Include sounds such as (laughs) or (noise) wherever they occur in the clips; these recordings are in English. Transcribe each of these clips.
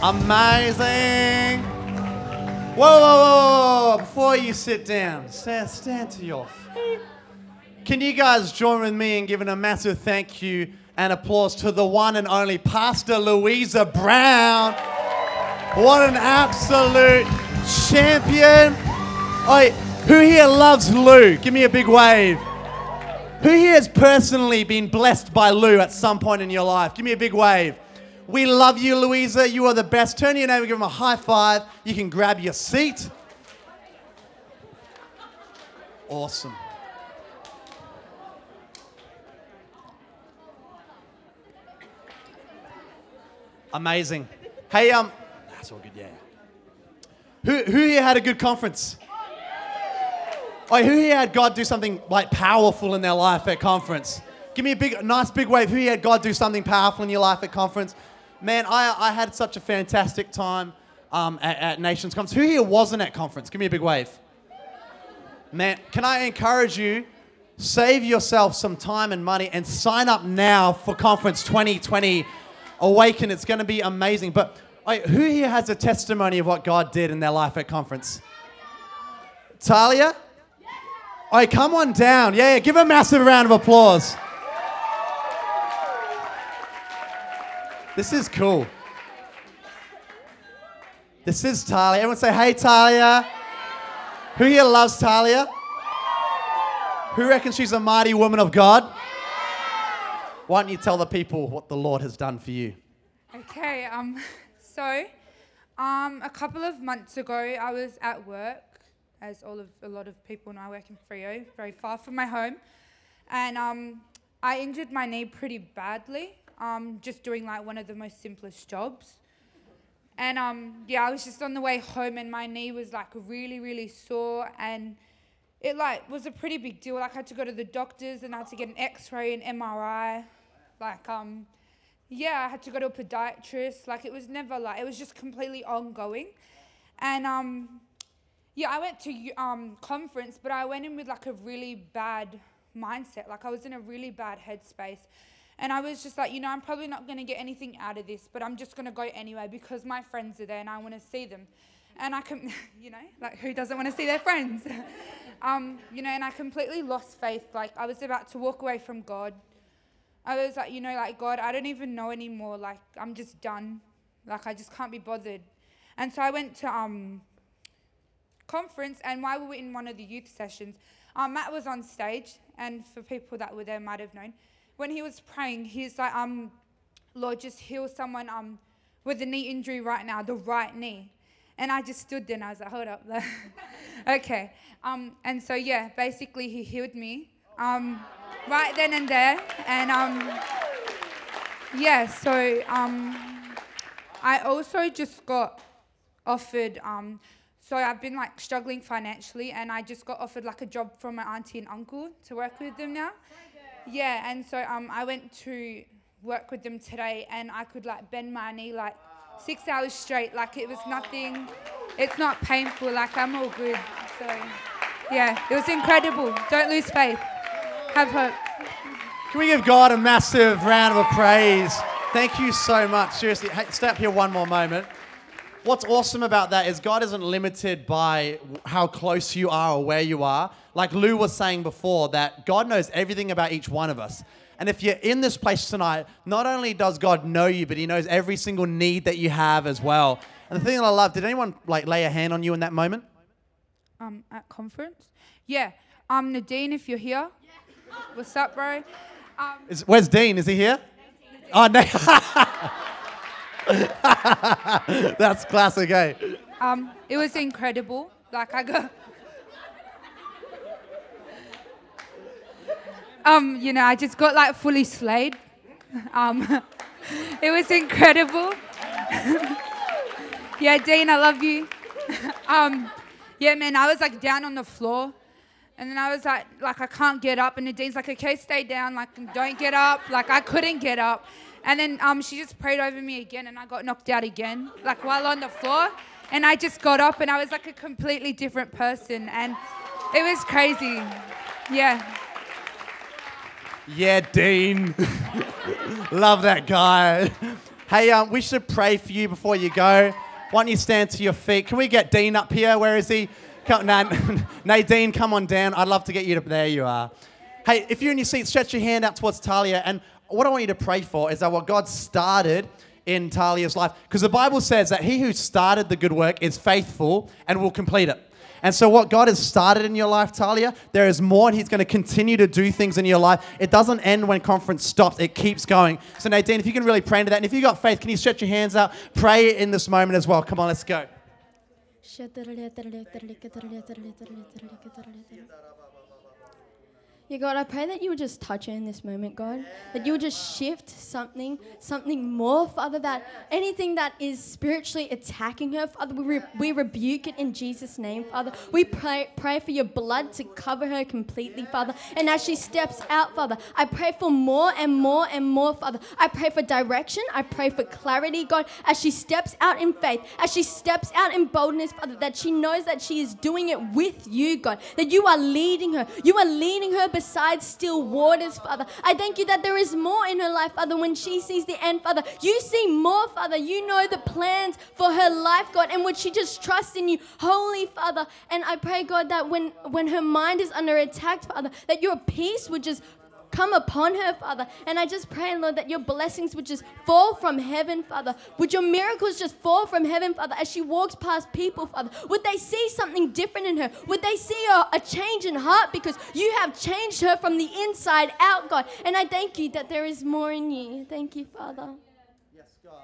Amazing. Whoa, whoa, whoa, Before you sit down, stand, stand to your feet. Can you guys join with me in giving a massive thank you and applause to the one and only Pastor Louisa Brown? What an absolute champion. Oi, who here loves Lou? Give me a big wave. Who here has personally been blessed by Lou at some point in your life? Give me a big wave. We love you, Louisa. You are the best. Turn to your neighbor, give him a high five. You can grab your seat. Awesome. Amazing. Hey, um, that's all good, yeah. Who, who here had a good conference? Oh, who here had God do something like powerful in their life at conference? Give me a big, nice big wave. Who here had God do something powerful in your life at conference? Man, I, I had such a fantastic time um, at, at Nations Conference. Who here wasn't at conference? Give me a big wave. Man, can I encourage you? Save yourself some time and money and sign up now for Conference 2020 Awaken. It's going to be amazing. But wait, who here has a testimony of what God did in their life at conference? Talia? Oh, come on down. Yeah, yeah, give a massive round of applause. This is cool. This is Talia. Everyone say, hey, Talia. Who here loves Talia? Who reckons she's a mighty woman of God? Why don't you tell the people what the Lord has done for you? Okay, um, (laughs) so um, a couple of months ago, I was at work, as all of a lot of people know, I work in Frio, very far from my home, and um, I injured my knee pretty badly, um, just doing like one of the most simplest jobs. And um, yeah, I was just on the way home, and my knee was like really, really sore, and it like was a pretty big deal. Like I had to go to the doctors, and I had to get an X-ray and MRI, like um, yeah, I had to go to a podiatrist. Like it was never like it was just completely ongoing, and um, yeah, I went to um conference, but I went in with like a really bad mindset. Like I was in a really bad headspace. And I was just like, you know, I'm probably not going to get anything out of this, but I'm just going to go anyway because my friends are there and I want to see them. And I can, (laughs) you know, like who doesn't want to see their friends? (laughs) um, you know, and I completely lost faith. Like I was about to walk away from God. I was like, you know, like God, I don't even know anymore. Like I'm just done. Like I just can't be bothered. And so I went to um conference, and while we were in one of the youth sessions, um, Matt was on stage, and for people that were there might have known, when he was praying, he's like, um, Lord, just heal someone um with a knee injury right now, the right knee. And I just stood there and I was like, hold up. (laughs) okay. Um, and so, yeah, basically, he healed me um, right then and there. And um, yeah, so um, I also just got offered. Um, so I've been like struggling financially, and I just got offered like a job from my auntie and uncle to work with them now. Yeah, and so um, I went to work with them today, and I could like bend my knee like six hours straight, like it was nothing. It's not painful, like I'm all good. So yeah, it was incredible. Don't lose faith. Have hope. Can we give God a massive round of praise? Thank you so much. Seriously, hey, stay up here one more moment. What's awesome about that is God isn't limited by how close you are or where you are. Like Lou was saying before, that God knows everything about each one of us. And if you're in this place tonight, not only does God know you, but He knows every single need that you have as well. And the thing that I love, did anyone like lay a hand on you in that moment? Um, at conference. Yeah. Um, Nadine, if you're here. What's up, bro? Um, Is, where's Dean? Is he here? Oh, no. (laughs) (laughs) That's classic, eh? um, it was incredible. Like I got. Um, you know, I just got like fully slayed. Um, (laughs) it was incredible. (laughs) yeah, Dean, I love you. um, yeah, man, I was like down on the floor. And then I was like, like I can't get up. And Nadine's like, okay, stay down. Like, don't get up. Like, I couldn't get up. And then um, she just prayed over me again, and I got knocked out again, like while on the floor. And I just got up, and I was like a completely different person. And it was crazy. Yeah. Yeah, Dean. (laughs) Love that guy. Hey, um, we should pray for you before you go. Why don't you stand to your feet? Can we get Dean up here? Where is he? Come, nah, (laughs) Nadine, come on down. I'd love to get you to. There you are. Hey, if you're in your seat, stretch your hand out towards Talia. And what I want you to pray for is that what God started in Talia's life, because the Bible says that he who started the good work is faithful and will complete it. And so, what God has started in your life, Talia, there is more, and He's going to continue to do things in your life. It doesn't end when conference stops, it keeps going. So, Nadine, if you can really pray into that, and if you've got faith, can you stretch your hands out? Pray in this moment as well. Come on, let's go. Yeah, God, I pray that you would just touch her in this moment, God. That you would just shift something, something more, Father, that anything that is spiritually attacking her, Father, we, re- we rebuke it in Jesus' name, Father. We pray, pray for your blood to cover her completely, Father. And as she steps out, Father, I pray for more and more and more, Father. I pray for direction. I pray for clarity, God, as she steps out in faith, as she steps out in boldness, Father, that she knows that she is doing it with you, God. That you are leading her. You are leading her beside still waters, Father. I thank you that there is more in her life, Father, when she sees the end, Father. You see more, Father. You know the plans for her life, God, and would she just trust in you, Holy Father. And I pray, God, that when, when her mind is under attack, Father, that your peace would just come upon her, Father. And I just pray, Lord, that your blessings would just fall from heaven, Father. Would your miracles just fall from heaven, Father, as she walks past people, Father? Would they see something different in her? Would they see a, a change in heart because you have changed her from the inside out, God? And I thank you that there is more in you. Thank you, Father. Yes, God.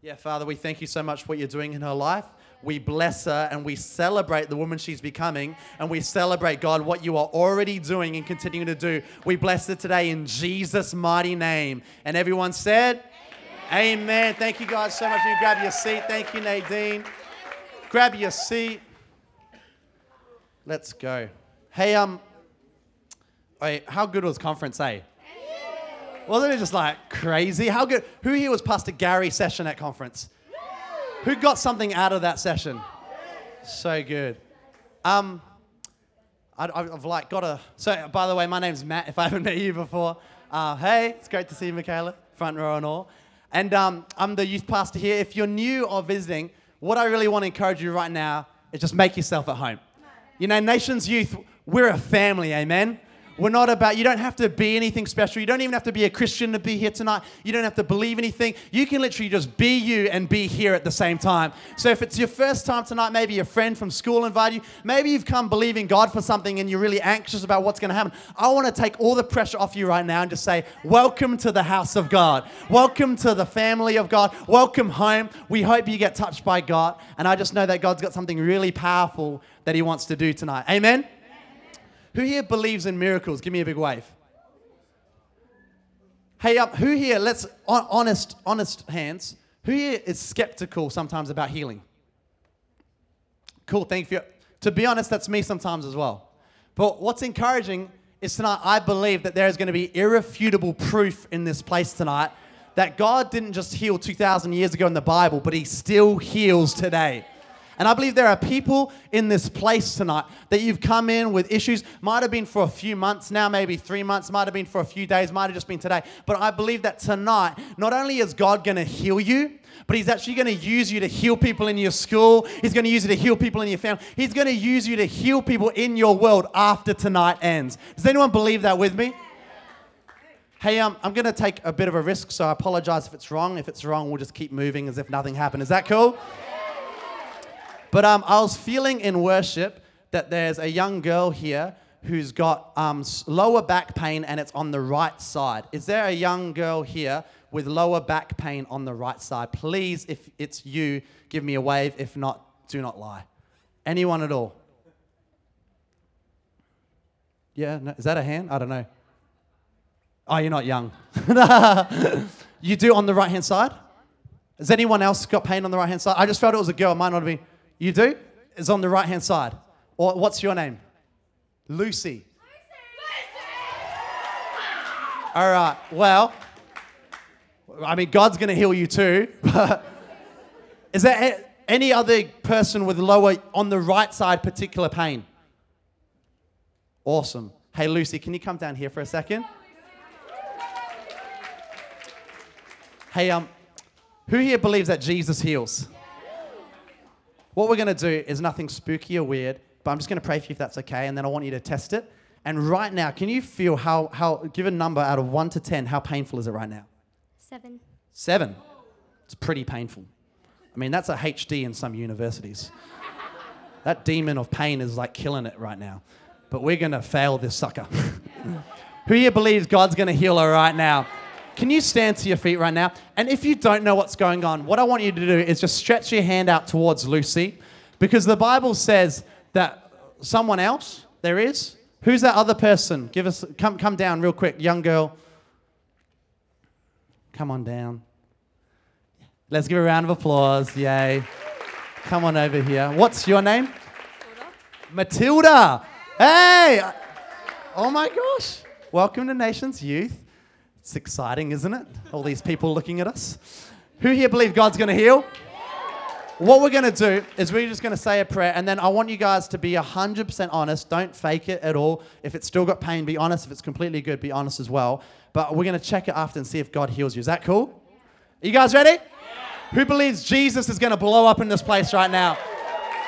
Yeah, Father, we thank you so much for what you're doing in her life. We bless her and we celebrate the woman she's becoming. And we celebrate, God, what you are already doing and continuing to do. We bless her today in Jesus' mighty name. And everyone said, Amen. Amen. Thank you guys so much. You grab your seat. Thank you, Nadine. Grab your seat. Let's go. Hey, um, wait, how good was conference, eh? Wasn't it just like crazy? How good? Who here was Pastor Gary session at conference? Who got something out of that session? So good. Um, I, I've like got a. So by the way, my name's Matt. If I haven't met you before, uh, hey, it's great to see you, Michaela, front row and all. And um, I'm the youth pastor here. If you're new or visiting, what I really want to encourage you right now is just make yourself at home. You know, Nations Youth, we're a family, amen? We're not about, you don't have to be anything special. You don't even have to be a Christian to be here tonight. You don't have to believe anything. You can literally just be you and be here at the same time. So if it's your first time tonight, maybe a friend from school invited you, maybe you've come believing God for something and you're really anxious about what's going to happen. I want to take all the pressure off you right now and just say, Welcome to the house of God. Welcome to the family of God. Welcome home. We hope you get touched by God. And I just know that God's got something really powerful that He wants to do tonight. Amen. Who here believes in miracles? Give me a big wave. Hey, up. Who here? Let's honest, honest hands. Who here is skeptical sometimes about healing? Cool. Thank you. To be honest, that's me sometimes as well. But what's encouraging is tonight. I believe that there is going to be irrefutable proof in this place tonight that God didn't just heal 2,000 years ago in the Bible, but He still heals today. And I believe there are people in this place tonight that you've come in with issues, might have been for a few months now, maybe three months, might have been for a few days, might have just been today. But I believe that tonight, not only is God going to heal you, but He's actually going to use you to heal people in your school. He's going to use you to heal people in your family. He's going to use you to heal people in your world after tonight ends. Does anyone believe that with me? Hey, um, I'm going to take a bit of a risk, so I apologize if it's wrong. If it's wrong, we'll just keep moving as if nothing happened. Is that cool? But um, I was feeling in worship that there's a young girl here who's got um, lower back pain and it's on the right side. Is there a young girl here with lower back pain on the right side? Please, if it's you, give me a wave. If not, do not lie. Anyone at all? Yeah, no, is that a hand? I don't know. Oh, you're not young. (laughs) you do on the right hand side? Has anyone else got pain on the right hand side? I just felt it was a girl. It might not have been. You do? It's on the right hand side. Or what's your name? Lucy. All right. Well, I mean, God's going to heal you too. (laughs) Is there any other person with lower on the right side particular pain? Awesome. Hey, Lucy, can you come down here for a second? Hey, um, Who here believes that Jesus heals? What we're going to do is nothing spooky or weird, but I'm just going to pray for you if that's okay, and then I want you to test it. And right now, can you feel how, how give a number out of 1 to 10, how painful is it right now? Seven. Seven. It's pretty painful. I mean, that's a HD in some universities. that demon of pain is like killing it right now. But we're going to fail this sucker. (laughs) Who here believes God's going to heal her right now? Can you stand to your feet right now? And if you don't know what's going on, what I want you to do is just stretch your hand out towards Lucy because the Bible says that someone else, there is. Who's that other person? Give us come come down real quick, young girl. Come on down. Let's give a round of applause. Yay. Come on over here. What's your name? Matilda. Matilda. Hey. Oh my gosh. Welcome to Nations Youth. It's exciting, isn't it? All these people looking at us. Who here believe God's going to heal? What we're going to do is we're just going to say a prayer, and then I want you guys to be 100% honest. Don't fake it at all. If it's still got pain, be honest. If it's completely good, be honest as well. But we're going to check it after and see if God heals you. Is that cool? Are you guys ready? Who believes Jesus is going to blow up in this place right now?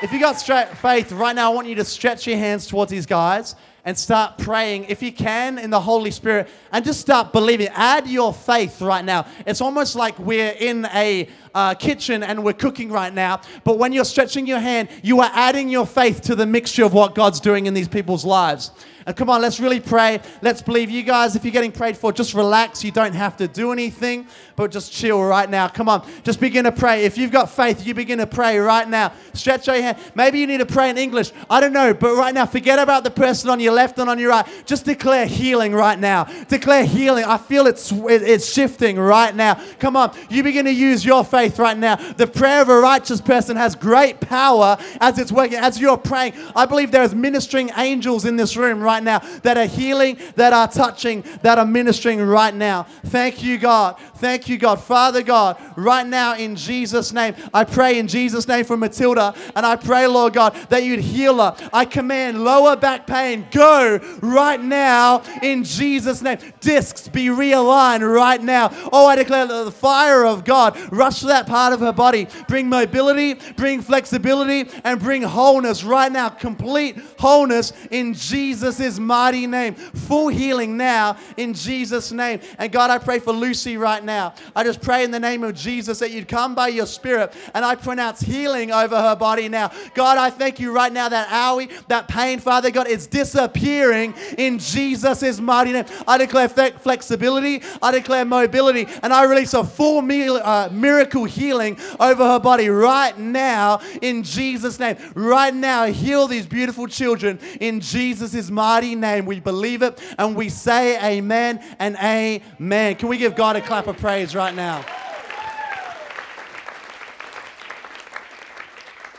If you got straight faith right now, I want you to stretch your hands towards these guys and start praying, if you can, in the Holy Spirit, and just start believing. Add your faith right now. It's almost like we're in a uh, kitchen and we're cooking right now, but when you're stretching your hand, you are adding your faith to the mixture of what God's doing in these people's lives. And come on, let's really pray. Let's believe you guys. If you're getting prayed for, just relax. You don't have to do anything, but just chill right now. Come on, just begin to pray. If you've got faith, you begin to pray right now. Stretch your hand. Maybe you need to pray in English. I don't know, but right now, forget about the person on your left and on your right. Just declare healing right now. Declare healing. I feel it's it's shifting right now. Come on, you begin to use your faith right now. The prayer of a righteous person has great power as it's working. As you're praying, I believe there is ministering angels in this room right now that are healing, that are touching, that are ministering right now. Thank you, God. Thank you, God. Father God, right now in Jesus' name, I pray in Jesus' name for Matilda, and I pray, Lord God, that you'd heal her. I command lower back pain, go right now in Jesus' name. Discs be realigned right now. Oh, I declare that the fire of God rush to that part of her body. Bring mobility, bring flexibility, and bring wholeness right now. Complete wholeness in Jesus' mighty name. Full healing now in Jesus' name. And God, I pray for Lucy right now. I just pray in the name of Jesus that you'd come by your spirit and I pronounce healing over her body now. God, I thank you right now that owie, that pain, Father God, is disappearing in Jesus' mighty name. I declare flexibility, I declare mobility, and I release a full uh, miracle healing over her body right now in Jesus' name. Right now, heal these beautiful children in Jesus' mighty name. We believe it and we say amen and amen. Can we give God a clap of praise right now?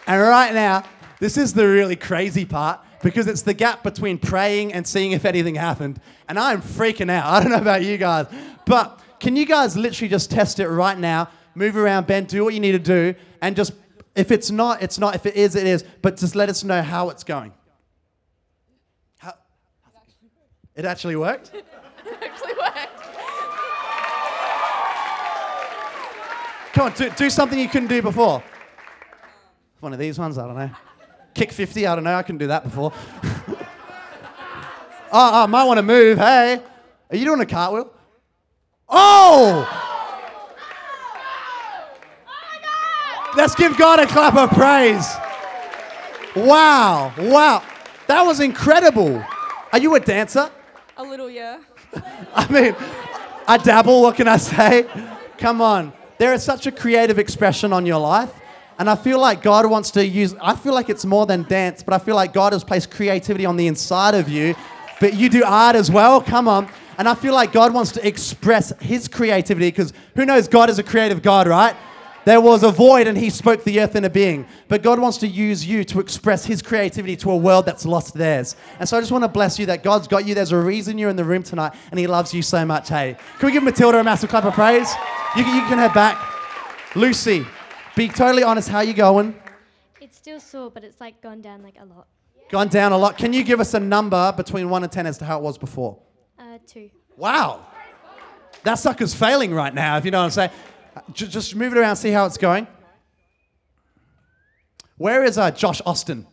And right now, this is the really crazy part because it's the gap between praying and seeing if anything happened. And I'm freaking out. I don't know about you guys, but can you guys literally just test it right now? Move around, bend, do what you need to do, and just, if it's not, it's not. If it is, it is. But just let us know how it's going. How, it actually worked? (laughs) actually worked. Come on, do, do something you couldn't do before. One of these ones, I don't know. Kick 50, I don't know, I couldn't do that before. oh, (laughs) ah, I ah, might want to move, hey. Are you doing a cartwheel? Oh! Let's give God a clap of praise. Wow, wow. That was incredible. Are you a dancer? A little, yeah. I mean, I dabble, what can I say? Come on. There is such a creative expression on your life. And I feel like God wants to use, I feel like it's more than dance, but I feel like God has placed creativity on the inside of you. But you do art as well, come on. And I feel like God wants to express his creativity because who knows, God is a creative God, right? There was a void and he spoke the earth into being. But God wants to use you to express his creativity to a world that's lost theirs. And so I just want to bless you that God's got you. There's a reason you're in the room tonight and he loves you so much. Hey, can we give Matilda a massive clap of praise? You, can- you can head back. Lucy, be totally honest. How you going? It's still sore, but it's like gone down like a lot. Gone down a lot. Can you give us a number between 1 and 10 as to how it was before? Uh, two. Wow. That sucker's failing right now, if you know what I'm saying. J- just move it around, see how it's going. Where is uh, Josh Austin?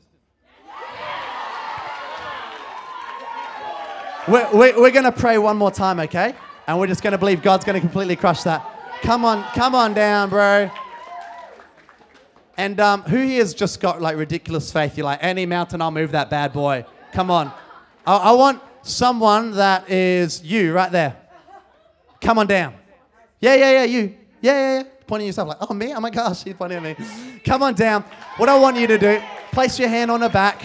We're, we're, we're going to pray one more time, okay? And we're just going to believe God's going to completely crush that. Come on, come on down, bro. And um, who here has just got like ridiculous faith? You're like, any mountain, I'll move that bad boy. Come on. I, I want someone that is you right there. Come on down. Yeah, yeah, yeah, you. Yeah, yeah, yeah. Pointing at yourself like, oh, me? Oh my gosh, she's pointing at me. Come on down. What I want you to do, place your hand on her back.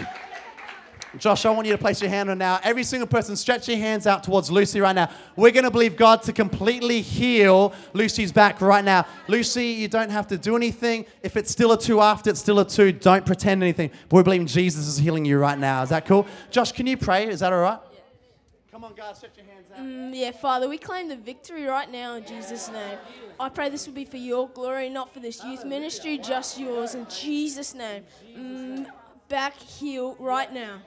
Josh, I want you to place your hand on now. Every single person, stretch your hands out towards Lucy right now. We're going to believe God to completely heal Lucy's back right now. Lucy, you don't have to do anything. If it's still a two after, it's still a two. Don't pretend anything. But we're believing Jesus is healing you right now. Is that cool? Josh, can you pray? Is that all right? Come on, guys, stretch your hands out. Mm, yeah, Father, we claim the victory right now in Jesus' name. I pray this will be for your glory, not for this youth ministry, just yours. In Jesus' name. Mm, back heel right now.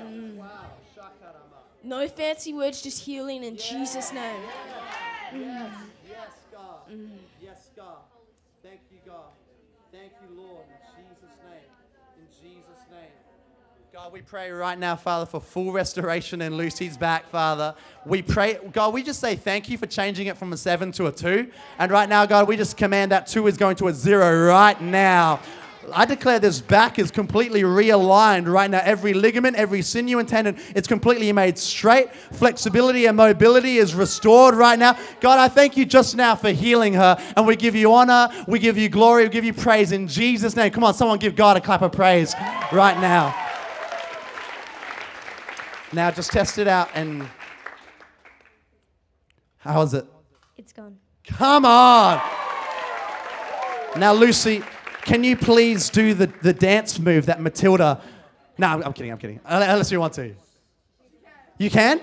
Mm. No fancy words, just healing in Jesus' name. Yes, God. Yes, God. Thank you, God. Thank you, Lord. In Jesus' name. In Jesus' name. We pray right now, Father, for full restoration in Lucy's back, Father. We pray, God, we just say thank you for changing it from a seven to a two. And right now, God, we just command that two is going to a zero right now. I declare this back is completely realigned right now. Every ligament, every sinew and tendon, it's completely made straight. Flexibility and mobility is restored right now. God, I thank you just now for healing her. And we give you honor, we give you glory, we give you praise in Jesus' name. Come on, someone give God a clap of praise right now. Now just test it out and how is it? It's gone. Come on. Now, Lucy, can you please do the, the dance move that Matilda. No, I'm, I'm kidding, I'm kidding. Uh, Unless you want to. You can?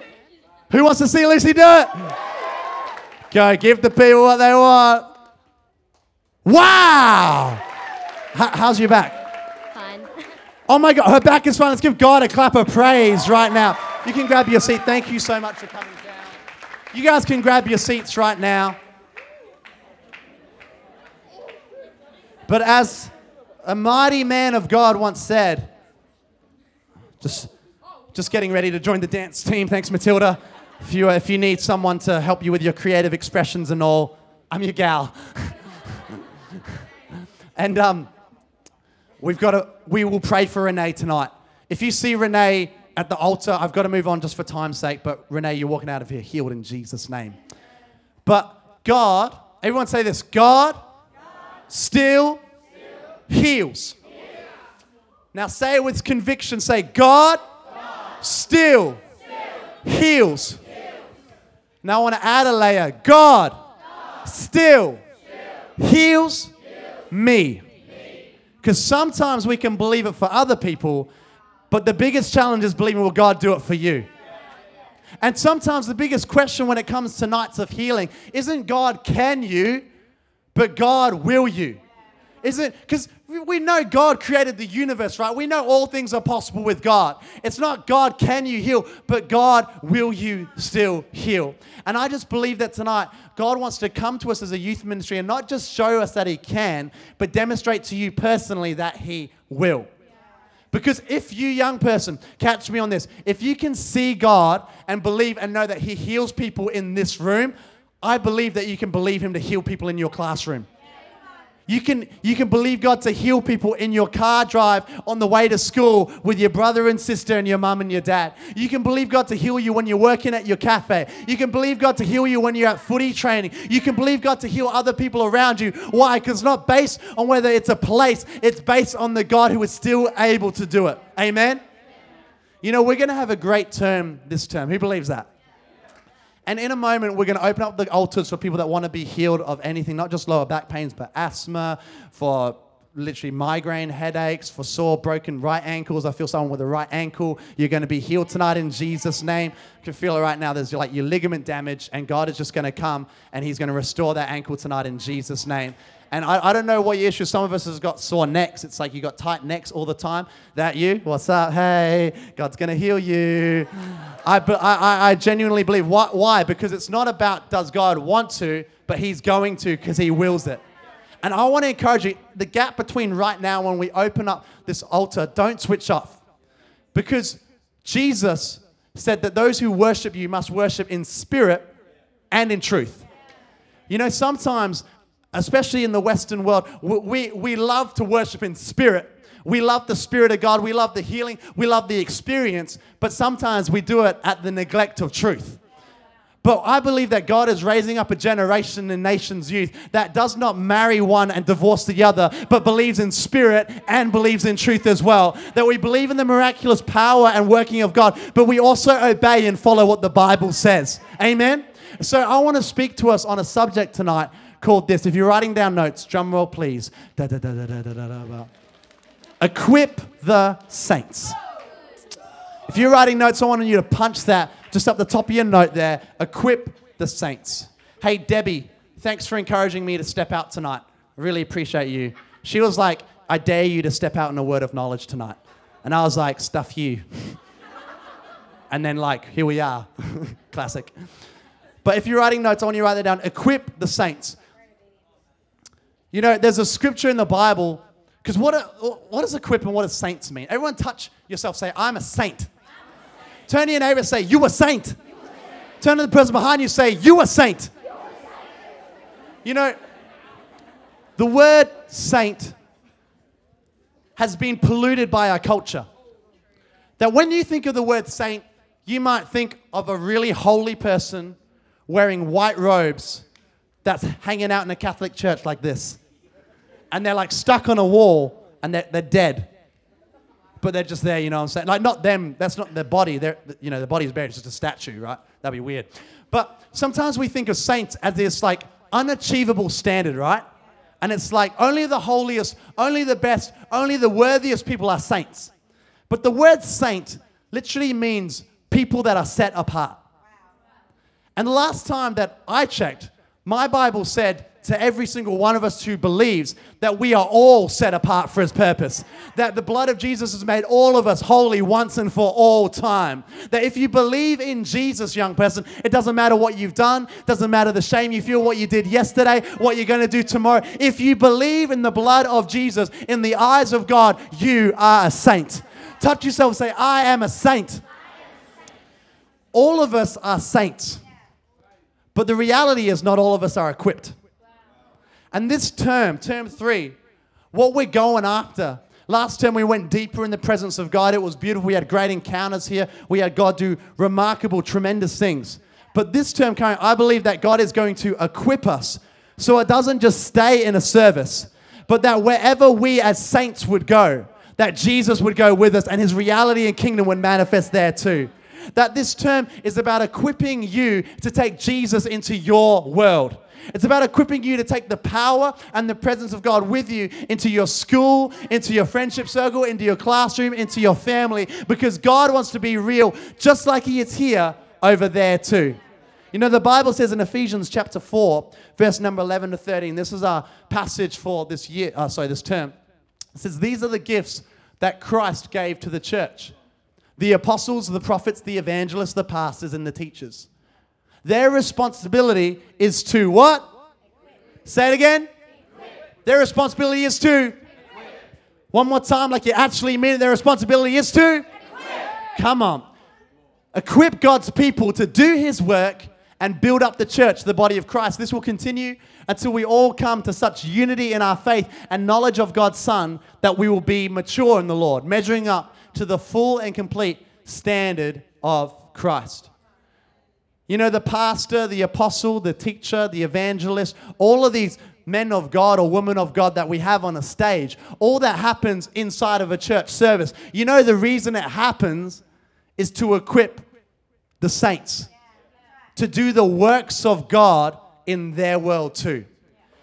Who wants to see Lucy do it? Go, give the people what they want. Wow! H- how's your back? Oh my God, her back is fine. Let's give God a clap of praise right now. You can grab your seat. Thank you so much for coming down. You guys can grab your seats right now. But as a mighty man of God once said, just, just getting ready to join the dance team. Thanks, Matilda. If you, if you need someone to help you with your creative expressions and all, I'm your gal. (laughs) and um, we've got to, we will pray for Renee tonight. If you see Renee at the altar, I've got to move on just for time's sake, but Renee, you're walking out of here healed in Jesus' name. But God, everyone say this God, still, heals. Now say it with conviction. Say, God, still, heals. Now I want to add a layer. God, still, heals me. Because sometimes we can believe it for other people, but the biggest challenge is believing, will God do it for you? And sometimes the biggest question when it comes to nights of healing isn't God, can you, but God, will you? Isn't because we know God created the universe, right? We know all things are possible with God. It's not God, can you heal, but God, will you still heal? And I just believe that tonight, God wants to come to us as a youth ministry and not just show us that He can, but demonstrate to you personally that He will. Because if you, young person, catch me on this, if you can see God and believe and know that He heals people in this room, I believe that you can believe Him to heal people in your classroom. You can, you can believe God to heal people in your car drive on the way to school with your brother and sister and your mum and your dad. You can believe God to heal you when you're working at your cafe. You can believe God to heal you when you're at footy training. You can believe God to heal other people around you. Why? Because it's not based on whether it's a place, it's based on the God who is still able to do it. Amen? You know, we're going to have a great term this term. Who believes that? And in a moment, we're going to open up the altars for people that want to be healed of anything, not just lower back pains, but asthma, for literally migraine headaches, for sore, broken right ankles. I feel someone with a right ankle. You're going to be healed tonight in Jesus' name. I can feel it right now. There's like your ligament damage, and God is just going to come and He's going to restore that ankle tonight in Jesus' name. And I, I don't know what your issue. Some of us has got sore necks. It's like you got tight necks all the time. That you? What's up? Hey, God's gonna heal you. I, I, I- genuinely believe. Why? Because it's not about does God want to, but He's going to because He wills it. And I want to encourage you. The gap between right now when we open up this altar, don't switch off, because Jesus said that those who worship you must worship in spirit and in truth. You know, sometimes, especially in the Western world, we, we, love to worship in spirit. We love the Spirit of God. We love the healing. We love the experience. But sometimes we do it at the neglect of truth. But I believe that God is raising up a generation in nation's youth that does not marry one and divorce the other, but believes in spirit and believes in truth as well. That we believe in the miraculous power and working of God, but we also obey and follow what the Bible says. Amen? So I want to speak to us on a subject tonight called this. If you're writing down notes, drum roll please. Da, da, da, Equip the saints. If you're writing notes, I want you to punch that just up the top of your note there. Equip the saints. Hey, Debbie, thanks for encouraging me to step out tonight. I really appreciate you. She was like, I dare you to step out in a word of knowledge tonight. And I was like, stuff you. (laughs) and then, like, here we are. (laughs) Classic. But if you're writing notes, I want you to write that down. Equip the saints. You know, there's a scripture in the Bible, because what, what does equip and what does saints mean? Everyone touch yourself, say, I'm a saint. Turn to your neighbor and say, You a saint. Turn to the person behind you say, You a saint. You know, the word saint has been polluted by our culture. That when you think of the word saint, you might think of a really holy person wearing white robes that's hanging out in a Catholic church like this. And they're like stuck on a wall and they're, they're dead but they're just there, you know what I'm saying? Like, not them, that's not their body. They're, you know, the is buried, it's just a statue, right? That'd be weird. But sometimes we think of saints as this, like, unachievable standard, right? And it's like only the holiest, only the best, only the worthiest people are saints. But the word saint literally means people that are set apart. And the last time that I checked, my Bible said to every single one of us who believes that we are all set apart for his purpose. That the blood of Jesus has made all of us holy once and for all time. That if you believe in Jesus, young person, it doesn't matter what you've done, doesn't matter the shame you feel, what you did yesterday, what you're going to do tomorrow. If you believe in the blood of Jesus, in the eyes of God, you are a saint. Touch yourself and say, I am a saint. All of us are saints. But the reality is, not all of us are equipped. And this term, term three, what we're going after. Last term, we went deeper in the presence of God. It was beautiful. We had great encounters here. We had God do remarkable, tremendous things. But this term, I believe that God is going to equip us so it doesn't just stay in a service, but that wherever we as saints would go, that Jesus would go with us and his reality and kingdom would manifest there too. That this term is about equipping you to take Jesus into your world. It's about equipping you to take the power and the presence of God with you into your school, into your friendship circle, into your classroom, into your family, because God wants to be real just like He is here over there too. You know, the Bible says in Ephesians chapter 4, verse number 11 to 13, this is our passage for this year, uh, sorry, this term. It says, These are the gifts that Christ gave to the church the apostles, the prophets, the evangelists, the pastors, and the teachers. Their responsibility is to what? Say it again. Their responsibility is to. One more time, like you actually mean it. Their responsibility is to. Come on. Equip God's people to do His work and build up the church, the body of Christ. This will continue until we all come to such unity in our faith and knowledge of God's Son that we will be mature in the Lord, measuring up to the full and complete standard of Christ. You know, the pastor, the apostle, the teacher, the evangelist, all of these men of God or women of God that we have on a stage, all that happens inside of a church service. You know, the reason it happens is to equip the saints to do the works of God in their world too.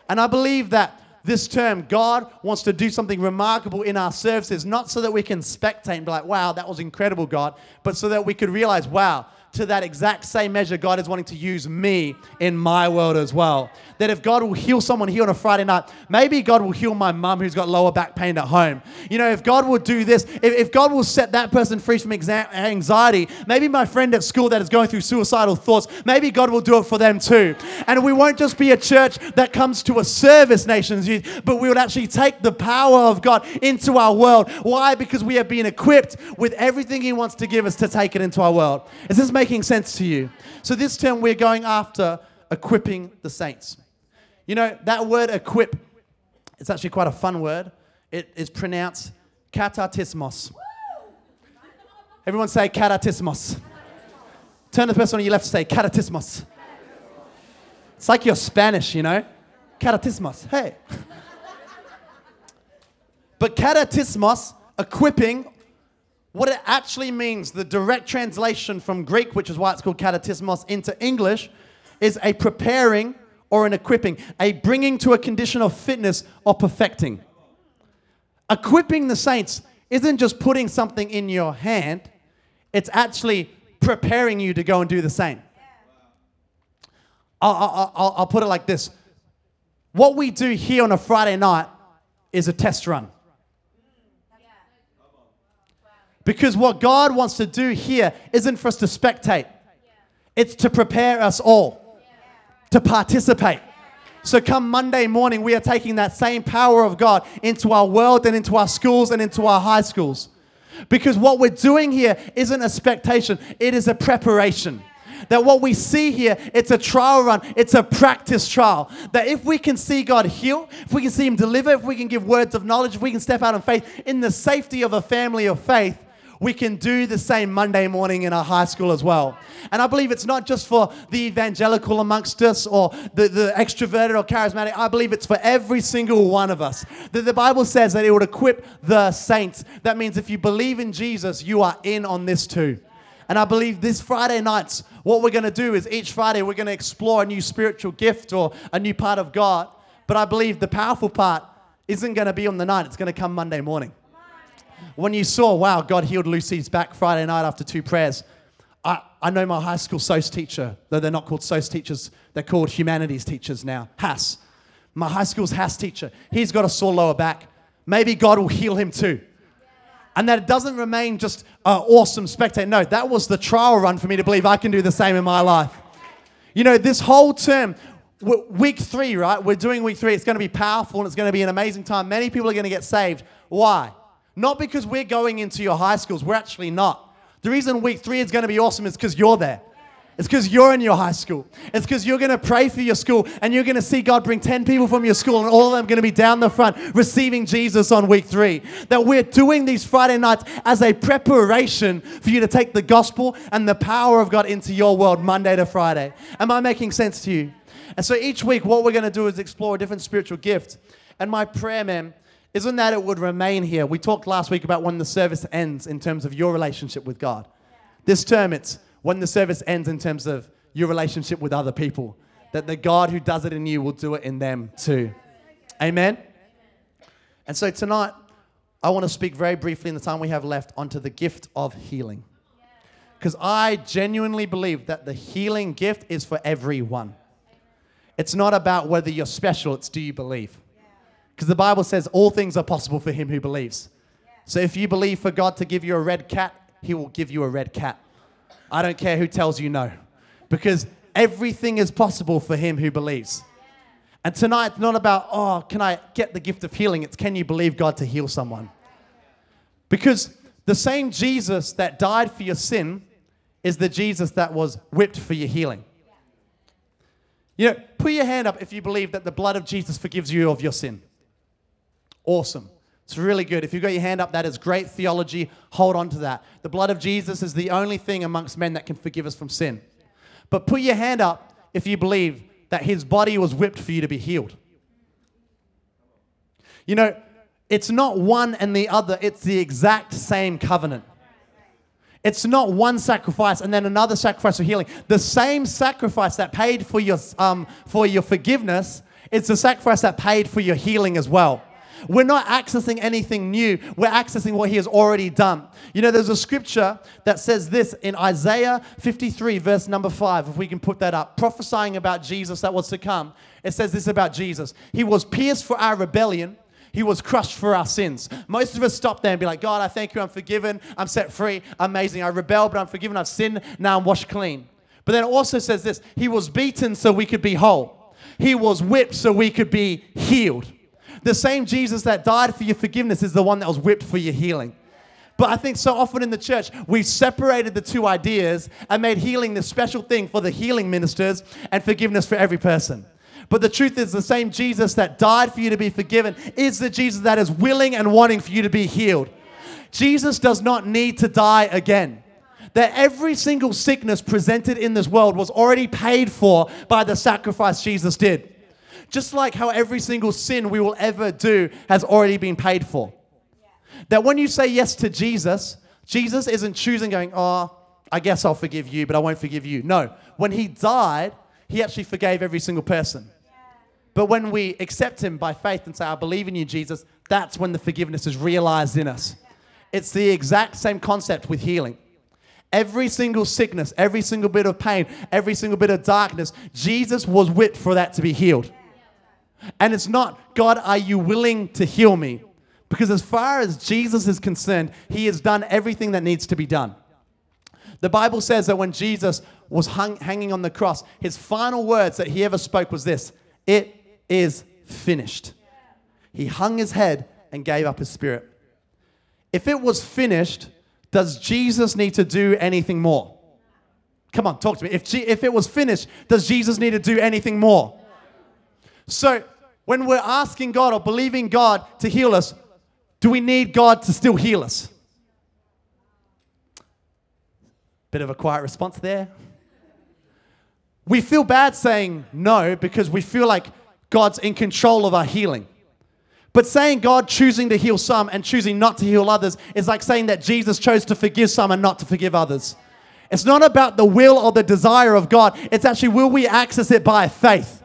And I believe that this term, God wants to do something remarkable in our services, not so that we can spectate and be like, wow, that was incredible, God, but so that we could realize, wow, to that exact same measure, God is wanting to use me in my world as well. That if God will heal someone here on a Friday night, maybe God will heal my mum who's got lower back pain at home. You know, if God will do this, if, if God will set that person free from anxiety, maybe my friend at school that is going through suicidal thoughts, maybe God will do it for them too. And we won't just be a church that comes to a service, Nations Youth, but we will actually take the power of God into our world. Why? Because we have been equipped with everything He wants to give us to take it into our world. Is this making sense to you? So, this term we're going after equipping the saints. You know, that word equip, it's actually quite a fun word. It is pronounced katartismos. Everyone say katartismos. Turn to the person on your left and say katartismos. It's like you're Spanish, you know? Katartismos. Hey. (laughs) but katartismos, equipping, what it actually means, the direct translation from Greek, which is why it's called katartismos, into English, is a preparing or an equipping, a bringing to a condition of fitness or perfecting. Equipping the saints isn't just putting something in your hand, it's actually preparing you to go and do the same. I'll, I'll, I'll, I'll put it like this What we do here on a Friday night is a test run. Because what God wants to do here isn't for us to spectate, it's to prepare us all to participate. So, come Monday morning, we are taking that same power of God into our world and into our schools and into our high schools. Because what we're doing here isn't a spectation, it is a preparation. That what we see here, it's a trial run, it's a practice trial. That if we can see God heal, if we can see Him deliver, if we can give words of knowledge, if we can step out in faith in the safety of a family of faith, we can do the same Monday morning in our high school as well. And I believe it's not just for the evangelical amongst us or the, the extroverted or charismatic. I believe it's for every single one of us. That the Bible says that it would equip the saints. That means if you believe in Jesus, you are in on this too. And I believe this Friday nights, what we're going to do is each Friday we're going to explore a new spiritual gift or a new part of God. But I believe the powerful part isn't going to be on the night, it's going to come Monday morning when you saw, wow, God healed Lucy's back Friday night after two prayers, I, I know my high school SOS teacher, though they're not called SOS teachers, they're called humanities teachers now, HASS. My high school's HASS teacher, he's got a sore lower back. Maybe God will heal him too. And that doesn't remain just an awesome spectator. No, that was the trial run for me to believe I can do the same in my life. You know, this whole term, week three, right? We're doing week three. It's going to be powerful and it's going to be an amazing time. Many people are going to get saved. Why? Not because we're going into your high schools, we're actually not. The reason week three is going to be awesome is because you're there. It's because you're in your high school. It's because you're going to pray for your school and you're going to see God bring 10 people from your school and all of them going to be down the front receiving Jesus on week three. That we're doing these Friday nights as a preparation for you to take the gospel and the power of God into your world Monday to Friday. Am I making sense to you? And so each week, what we're going to do is explore a different spiritual gift. And my prayer, man, isn't that it would remain here. We talked last week about when the service ends in terms of your relationship with God. This term, it's when the service ends in terms of your relationship with other people. That the God who does it in you will do it in them too. Amen? And so tonight, I want to speak very briefly in the time we have left onto the gift of healing. Because I genuinely believe that the healing gift is for everyone. It's not about whether you're special, it's do you believe? Because the Bible says all things are possible for him who believes. So if you believe for God to give you a red cat, he will give you a red cat. I don't care who tells you no. Because everything is possible for him who believes. And tonight, it's not about, oh, can I get the gift of healing? It's can you believe God to heal someone? Because the same Jesus that died for your sin is the Jesus that was whipped for your healing. You know, put your hand up if you believe that the blood of Jesus forgives you of your sin. Awesome. It's really good. If you've got your hand up, that is great theology. Hold on to that. The blood of Jesus is the only thing amongst men that can forgive us from sin. But put your hand up if you believe that his body was whipped for you to be healed. You know, it's not one and the other, it's the exact same covenant. It's not one sacrifice and then another sacrifice for healing. The same sacrifice that paid for your, um, for your forgiveness It's the sacrifice that paid for your healing as well. We're not accessing anything new. We're accessing what he has already done. You know, there's a scripture that says this in Isaiah 53, verse number 5, if we can put that up, prophesying about Jesus that was to come. It says this about Jesus He was pierced for our rebellion, he was crushed for our sins. Most of us stop there and be like, God, I thank you, I'm forgiven, I'm set free, amazing. I rebelled, but I'm forgiven, I've sinned, now I'm washed clean. But then it also says this He was beaten so we could be whole, He was whipped so we could be healed. The same Jesus that died for your forgiveness is the one that was whipped for your healing. But I think so often in the church, we've separated the two ideas and made healing the special thing for the healing ministers and forgiveness for every person. But the truth is, the same Jesus that died for you to be forgiven is the Jesus that is willing and wanting for you to be healed. Jesus does not need to die again. That every single sickness presented in this world was already paid for by the sacrifice Jesus did. Just like how every single sin we will ever do has already been paid for. That when you say yes to Jesus, Jesus isn't choosing going, oh, I guess I'll forgive you, but I won't forgive you. No. When he died, he actually forgave every single person. But when we accept him by faith and say, I believe in you, Jesus, that's when the forgiveness is realized in us. It's the exact same concept with healing. Every single sickness, every single bit of pain, every single bit of darkness, Jesus was whipped for that to be healed. And it's not, God, are you willing to heal me? Because as far as Jesus is concerned, he has done everything that needs to be done. The Bible says that when Jesus was hung, hanging on the cross, his final words that he ever spoke was this It is finished. He hung his head and gave up his spirit. If it was finished, does Jesus need to do anything more? Come on, talk to me. If, G- if it was finished, does Jesus need to do anything more? So, when we're asking God or believing God to heal us, do we need God to still heal us? Bit of a quiet response there. We feel bad saying no because we feel like God's in control of our healing. But saying God choosing to heal some and choosing not to heal others is like saying that Jesus chose to forgive some and not to forgive others. It's not about the will or the desire of God, it's actually will we access it by faith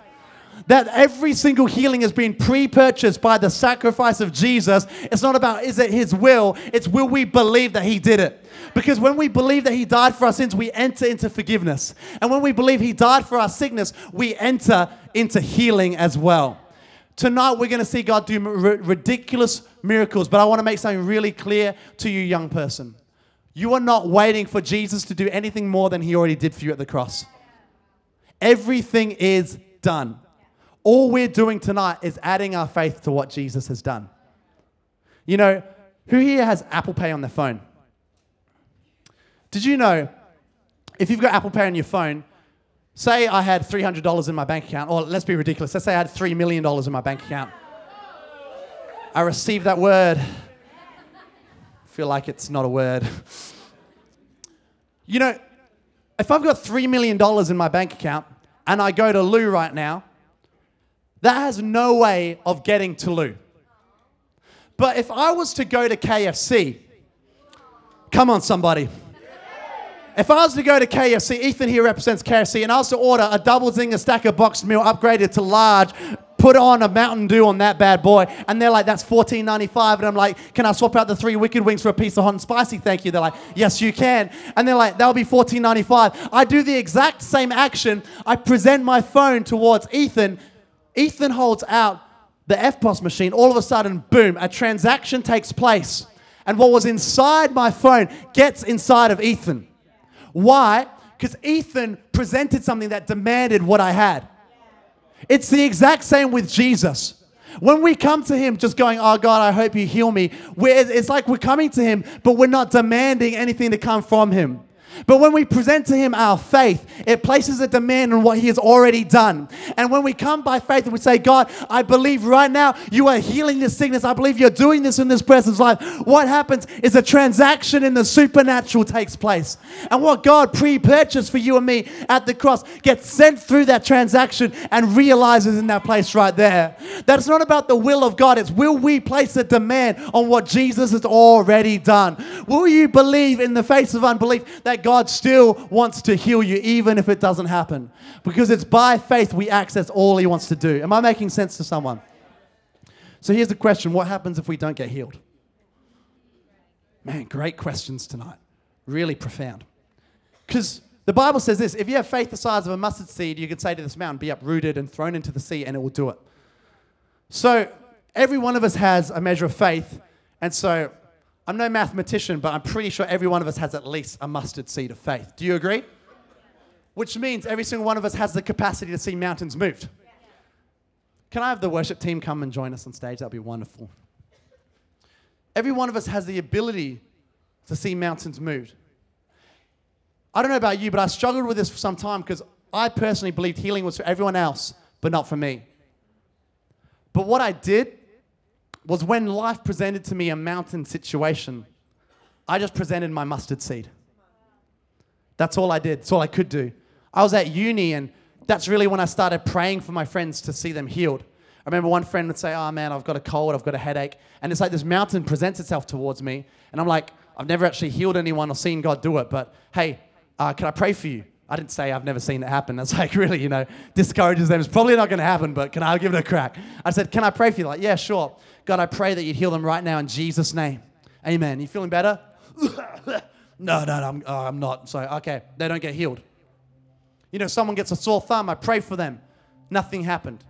that every single healing has been pre purchased by the sacrifice of Jesus. It's not about is it His will, it's will we believe that He did it. Because when we believe that He died for our sins, we enter into forgiveness. And when we believe He died for our sickness, we enter into healing as well. Tonight, we're going to see God do r- ridiculous miracles, but I want to make something really clear to you, young person. You are not waiting for Jesus to do anything more than He already did for you at the cross. Everything is done. All we're doing tonight is adding our faith to what Jesus has done. You know, who here has Apple Pay on their phone? Did you know if you've got Apple Pay on your phone, say I had $300 in my bank account, or let's be ridiculous, let's say I had $3 million in my bank account. I received that word. feel like it's not a word. You know, if I've got $3 million in my bank account and I go to Lou right now, that has no way of getting to Lou. But if I was to go to KFC, come on, somebody. If I was to go to KFC, Ethan here represents KFC, and I was to order a double zinger stack of boxed meal upgraded to large, put on a Mountain Dew on that bad boy, and they're like, that's $14.95. And I'm like, can I swap out the three wicked wings for a piece of hot and spicy? Thank you. They're like, yes, you can. And they're like, that'll be $14.95. I do the exact same action. I present my phone towards Ethan. Ethan holds out the EFTPOS machine. All of a sudden, boom, a transaction takes place. And what was inside my phone gets inside of Ethan. Why? Because Ethan presented something that demanded what I had. It's the exact same with Jesus. When we come to Him just going, Oh God, I hope you heal me, we're, it's like we're coming to Him, but we're not demanding anything to come from Him. But when we present to Him our faith, it places a demand on what He has already done. And when we come by faith and we say, God, I believe right now you are healing this sickness, I believe you're doing this in this person's life, what happens is a transaction in the supernatural takes place. And what God pre purchased for you and me at the cross gets sent through that transaction and realizes in that place right there. That's not about the will of God, it's will we place a demand on what Jesus has already done? Will you believe in the face of unbelief that God still wants to heal you even if it doesn't happen. Because it's by faith we access all He wants to do. Am I making sense to someone? So here's the question what happens if we don't get healed? Man, great questions tonight. Really profound. Because the Bible says this if you have faith the size of a mustard seed, you can say to this mountain, be uprooted and thrown into the sea, and it will do it. So every one of us has a measure of faith. And so I'm no mathematician, but I'm pretty sure every one of us has at least a mustard seed of faith. Do you agree? Which means every single one of us has the capacity to see mountains moved. Can I have the worship team come and join us on stage? That'd be wonderful. Every one of us has the ability to see mountains moved. I don't know about you, but I struggled with this for some time because I personally believed healing was for everyone else, but not for me. But what I did was when life presented to me a mountain situation, I just presented my mustard seed. That's all I did. That's all I could do. I was at uni, and that's really when I started praying for my friends to see them healed. I remember one friend would say, Oh man, I've got a cold, I've got a headache. And it's like this mountain presents itself towards me. And I'm like, I've never actually healed anyone or seen God do it, but hey, uh, can I pray for you? I didn't say I've never seen it happen. That's (laughs) like really, you know, discourages them. It's probably not going to happen, but can I give it a crack? I said, Can I pray for you? Like, yeah, sure. God, I pray that you'd heal them right now in Jesus' name. Amen. You feeling better? (laughs) no, no, no, I'm, uh, I'm not. So, okay, they don't get healed. You know, someone gets a sore thumb, I pray for them. Nothing happened.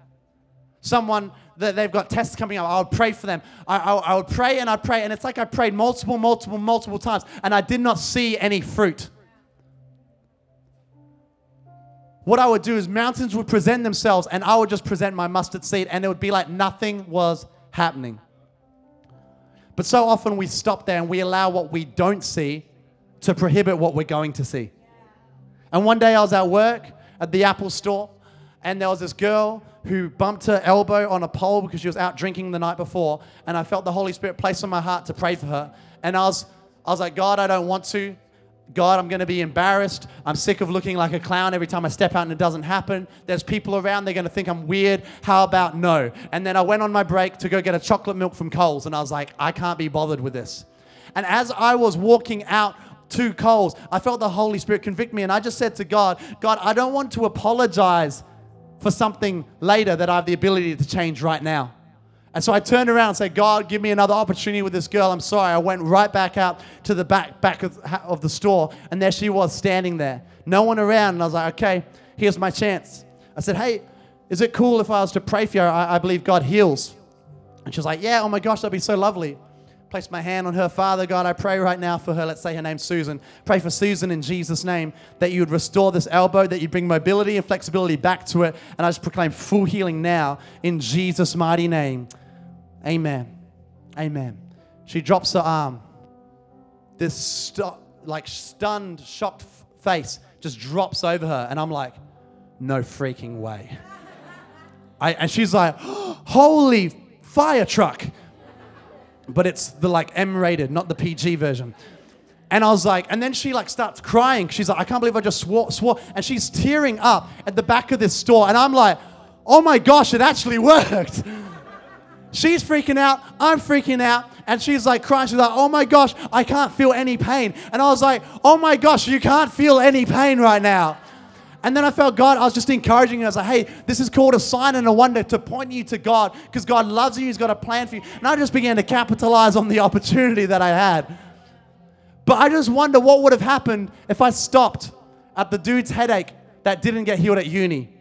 Someone that they've got tests coming up, I would pray for them. I, I, I would pray and I'd pray, and it's like I prayed multiple, multiple, multiple times, and I did not see any fruit. What I would do is mountains would present themselves, and I would just present my mustard seed, and it would be like nothing was happening. But so often we stop there and we allow what we don't see to prohibit what we're going to see. And one day I was at work at the Apple store, and there was this girl who bumped her elbow on a pole because she was out drinking the night before. And I felt the Holy Spirit place on my heart to pray for her. And I was, I was like, God, I don't want to. God, I'm going to be embarrassed. I'm sick of looking like a clown every time I step out and it doesn't happen. There's people around, they're going to think I'm weird. How about no? And then I went on my break to go get a chocolate milk from Coles, and I was like, I can't be bothered with this. And as I was walking out to Coles, I felt the Holy Spirit convict me, and I just said to God, God, I don't want to apologize for something later that I have the ability to change right now. And so I turned around and said, God, give me another opportunity with this girl. I'm sorry. I went right back out to the back, back of, the store, and there she was standing there. No one around. And I was like, okay, here's my chance. I said, hey, is it cool if I was to pray for you? I, I believe God heals. And she was like, yeah, oh my gosh, that'd be so lovely. Placed my hand on her. Father, God, I pray right now for her. Let's say her name's Susan. Pray for Susan in Jesus' name that you would restore this elbow, that you bring mobility and flexibility back to it. And I just proclaim full healing now in Jesus' mighty name. Amen. Amen. She drops her arm. This like stunned, shocked f- face just drops over her, and I'm like, no freaking way. I, and she's like, (gasps) holy fire truck. But it's the like M-rated, not the PG version. And I was like, and then she like starts crying. She's like, I can't believe I just swore, swore. And she's tearing up at the back of this store. And I'm like, oh my gosh, it actually worked. She's freaking out. I'm freaking out. And she's like crying. She's like, oh my gosh, I can't feel any pain. And I was like, oh my gosh, you can't feel any pain right now. And then I felt God, I was just encouraging her. I was like, hey, this is called a sign and a wonder to point you to God because God loves you. He's got a plan for you. And I just began to capitalize on the (laughs) opportunity that I had. But I just wonder what would have happened if I stopped at the dude's headache that didn't get healed at uni.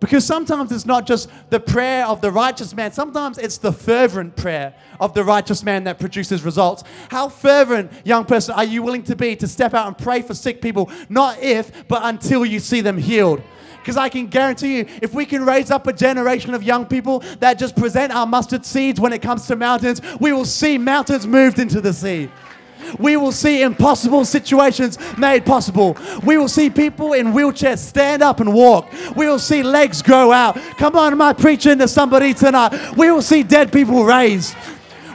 Because sometimes it's not just the prayer of the righteous man, sometimes it's the fervent prayer of the righteous man that produces results. How fervent, young person, are you willing to be to step out and pray for sick people, not if, but until you see them healed? Because I can guarantee you, if we can raise up a generation of young people that just present our mustard seeds when it comes to mountains, we will see mountains moved into the sea. We will see impossible situations made possible. We will see people in wheelchairs stand up and walk. We will see legs grow out. Come on, am I preaching to somebody tonight? We will see dead people raised.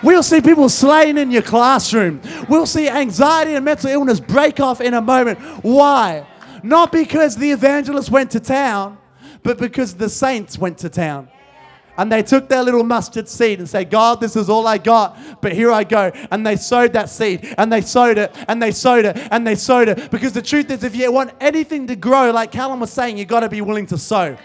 We'll see people slain in your classroom. We'll see anxiety and mental illness break off in a moment. Why? Not because the evangelist went to town, but because the saints went to town. And they took their little mustard seed and said, God, this is all I got, but here I go. And they sowed that seed and they sowed it and they sowed it and they sowed it. Because the truth is, if you want anything to grow, like Callum was saying, you've got to be willing to sow.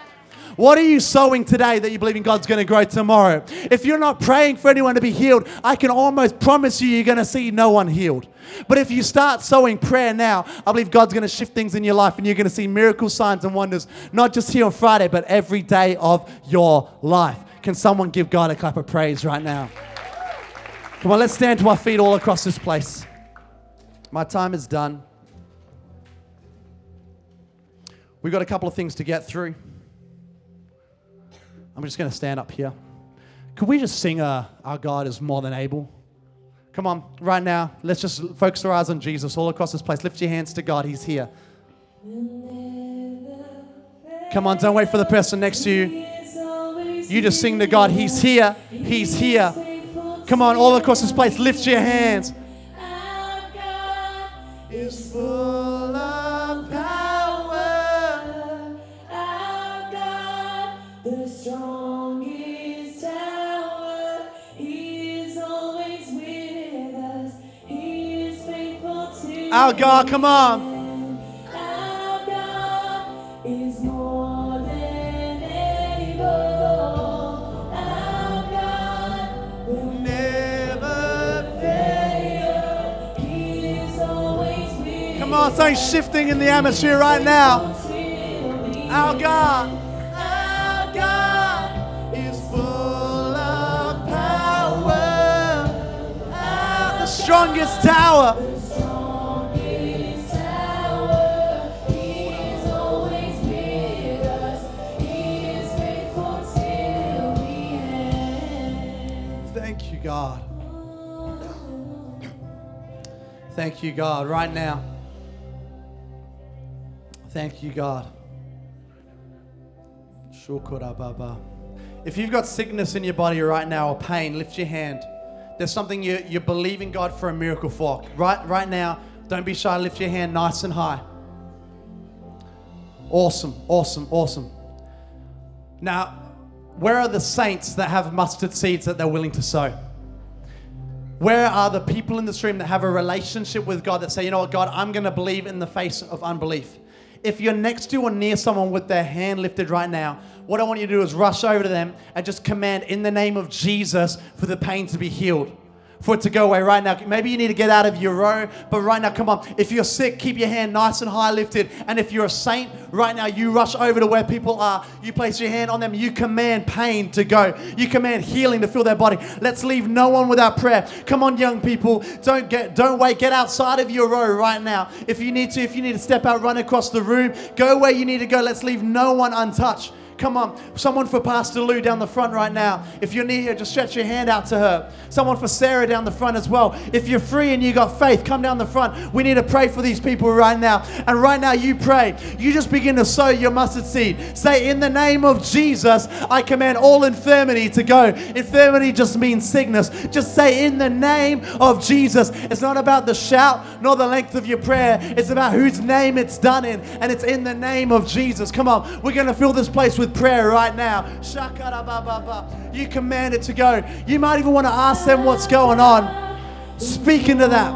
What are you sowing today that you believe in God's going to grow tomorrow? If you're not praying for anyone to be healed, I can almost promise you you're going to see no one healed. But if you start sowing prayer now, I believe God's going to shift things in your life and you're going to see miracle signs and wonders, not just here on Friday, but every day of your life. Can someone give God a clap of praise right now? Come on, let's stand to our feet all across this place. My time is done. We've got a couple of things to get through. I'm just going to stand up here. Could we just sing uh, Our God is More Than Able? Come on, right now, let's just focus our eyes on Jesus all across this place. Lift your hands to God, He's here. Come on, don't wait for the person next to you. You just sing to God, He's here, He's here. Come on, all across this place, lift your hands. Our God, come on. Come on, something's shifting in the atmosphere right now. Our God, our God is full of power. Our- the strongest tower. God. Thank you, God, right now. Thank you, God. If you've got sickness in your body right now or pain, lift your hand. There's something you, you're believing God for a miracle for. Right, right now, don't be shy. Lift your hand nice and high. Awesome, awesome, awesome. Now, where are the saints that have mustard seeds that they're willing to sow? Where are the people in this room that have a relationship with God that say, you know what, God, I'm going to believe in the face of unbelief? If you're next to or near someone with their hand lifted right now, what I want you to do is rush over to them and just command in the name of Jesus for the pain to be healed. For it to go away right now. Maybe you need to get out of your row, but right now, come on. If you're sick, keep your hand nice and high lifted. And if you're a saint, right now, you rush over to where people are. You place your hand on them. You command pain to go. You command healing to fill their body. Let's leave no one without prayer. Come on, young people. Don't get, don't wait. Get outside of your row right now. If you need to, if you need to step out, run across the room. Go where you need to go. Let's leave no one untouched. Come on, someone for Pastor Lou down the front right now. If you're near here, just stretch your hand out to her. Someone for Sarah down the front as well. If you're free and you got faith, come down the front. We need to pray for these people right now. And right now, you pray. You just begin to sow your mustard seed. Say, In the name of Jesus, I command all infirmity to go. Infirmity just means sickness. Just say, In the name of Jesus. It's not about the shout nor the length of your prayer, it's about whose name it's done in. And it's in the name of Jesus. Come on, we're going to fill this place with prayer right now. You command it to go. You might even want to ask them what's going on. Speak into that.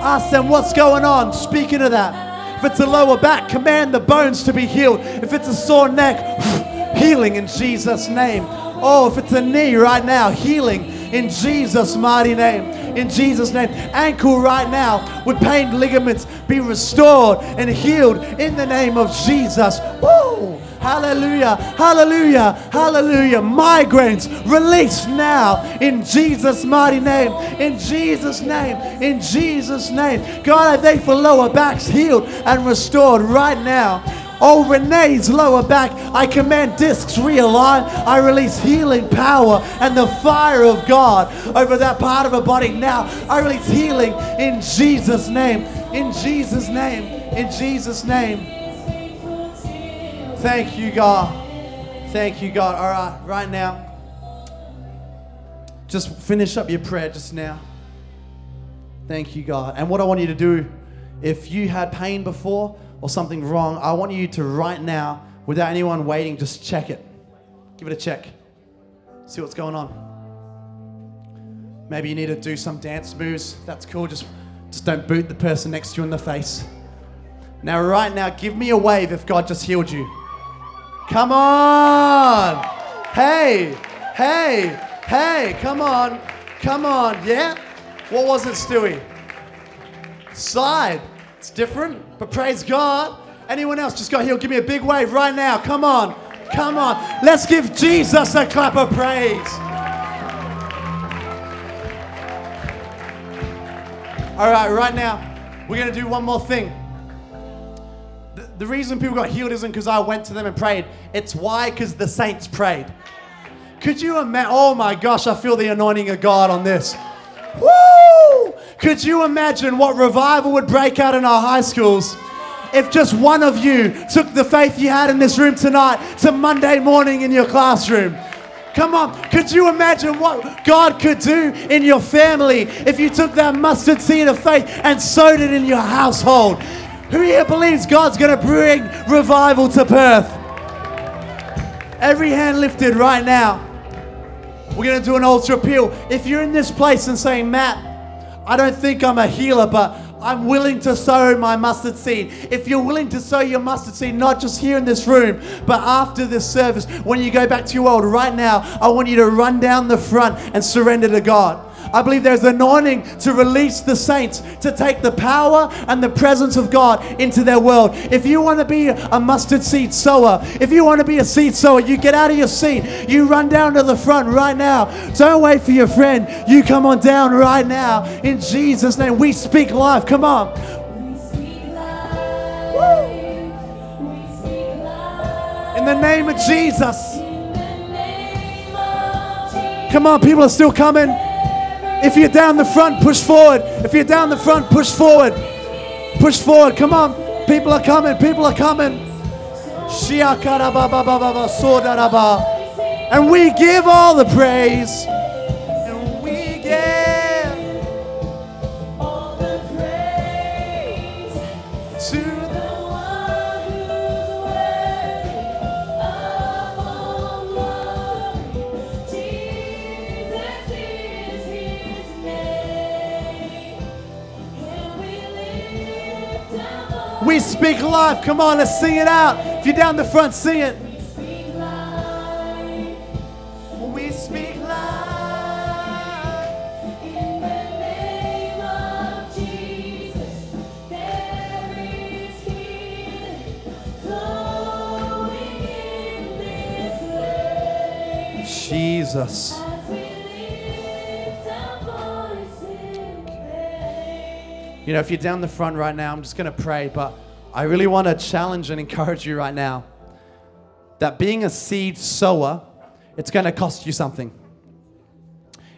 Ask them what's going on. Speak into that. If it's a lower back, command the bones to be healed. If it's a sore neck, (sighs) healing in Jesus' name. Oh, if it's a knee right now, healing in Jesus' mighty name. In Jesus' name. Ankle right now with pain ligaments be restored and healed in the name of Jesus. Woo! Hallelujah, hallelujah, hallelujah. Migraines release now in Jesus' mighty name. In Jesus' name, in Jesus' name. God, I thank for lower backs healed and restored right now. Oh, Renee's lower back, I command discs realign. I release healing power and the fire of God over that part of her body now. I release healing in Jesus' name. In Jesus' name. In Jesus' name. Thank you, God. Thank you, God. All right, right now. Just finish up your prayer just now. Thank you, God. And what I want you to do, if you had pain before or something wrong, I want you to right now, without anyone waiting, just check it. Give it a check. See what's going on. Maybe you need to do some dance moves. That's cool. Just, just don't boot the person next to you in the face. Now, right now, give me a wave if God just healed you. Come on. Hey, hey, hey, come on. Come on. Yeah? What was it, Stewie? Side. It's different, but praise God. Anyone else just got healed? Give me a big wave right now. Come on. Come on. Let's give Jesus a clap of praise. All right, right now, we're going to do one more thing. The, reason people got healed isn't because I went to them and prayed. It's why? Because the saints prayed. Could you imagine? Oh my gosh, I feel the anointing of God on this. Woo! Could you imagine what revival would break out in our high schools if just one of you took the faith you had in this room tonight to Monday morning in your classroom? Come on, could you imagine what God could do in your family if you took that mustard seed of faith and sowed it in your household? Who here believes God's going to bring revival to Perth? Every hand lifted right now. We're going to do an altar appeal. If you're in this place and saying, Matt, I don't think I'm a healer, but I'm willing to sow my mustard seed. If you're willing to sow your mustard seed, not just here in this room, but after this service, when you go back to your world right now, I want you to run down the front and surrender to God. I believe there's anointing to release the saints to take the power and the presence of God into their world. If you want to be a mustard seed sower, if you want to be a seed sower, you get out of your seat, you run down to the front right now. Don't wait for your friend. You come on down right now. In Jesus' name, we speak life. Come on. In the name of Jesus. Come on, people are still coming. If you're down the front, push forward. If you're down the front, push forward. Push forward. Come on. People are coming. People are coming. And we give all the praise. We speak life. Come on, let's sing it out. If you're down the front, sing it. voice? You know, if you're down the front right now, I'm just going to pray, but I really want to challenge and encourage you right now that being a seed sower, it's going to cost you something.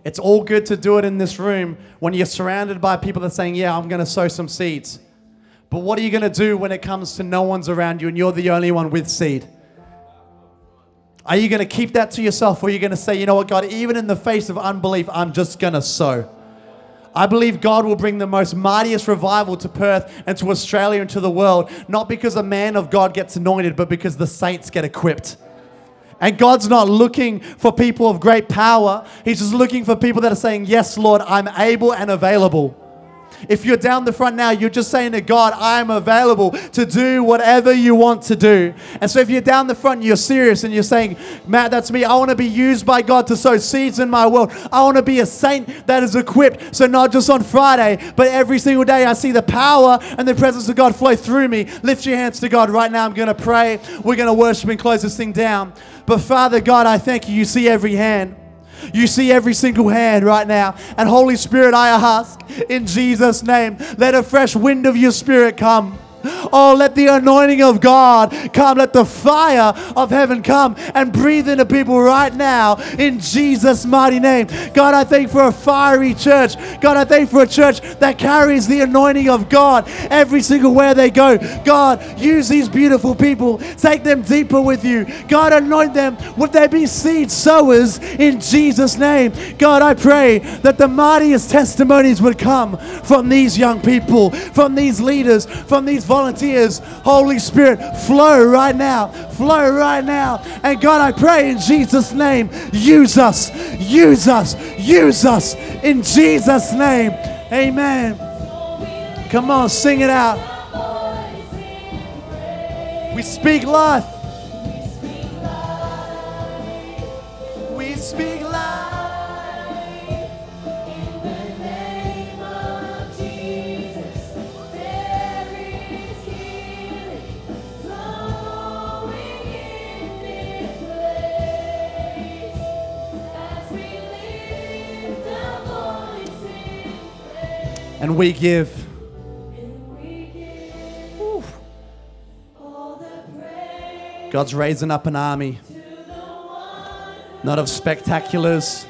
It's all good to do it in this room when you're surrounded by people that are saying, Yeah, I'm going to sow some seeds. But what are you going to do when it comes to no one's around you and you're the only one with seed? Are you going to keep that to yourself or are you going to say, You know what, God, even in the face of unbelief, I'm just going to sow? I believe God will bring the most mightiest revival to Perth and to Australia and to the world, not because a man of God gets anointed, but because the saints get equipped. And God's not looking for people of great power. He's just looking for people that are saying, Yes, Lord, I'm able and available. If you're down the front now, you're just saying to God, I'm available to do whatever you want to do. And so if you're down the front, you're serious and you're saying, Matt, that's me. I want to be used by God to sow seeds in my world. I want to be a saint that is equipped. So not just on Friday, but every single day I see the power and the presence of God flow through me. Lift your hands to God right now. I'm going to pray. We're going to worship and close this thing down. But Father God, I thank you. You see every hand. You see every single hand right now. And Holy Spirit, I ask in Jesus' name, let a fresh wind of your spirit come. Oh, let the anointing of God come. Let the fire of heaven come and breathe into people right now in Jesus' mighty name. God, I thank for a fiery church. God, I thank for a church that carries the anointing of God every single where they go. God, use these beautiful people. Take them deeper with you. God, anoint them. Would they be seed sowers in Jesus' name? God, I pray that the mightiest testimonies would come from these young people, from these leaders, from these volunteers. Holy Spirit, flow right now. Flow right now. And God, I pray in Jesus' name, use us, use us, use us in Jesus' name. Amen. Come on, sing it out. We speak life. We speak And we give. and we give all the praise God's raising up an army, to the one not of spectaculars,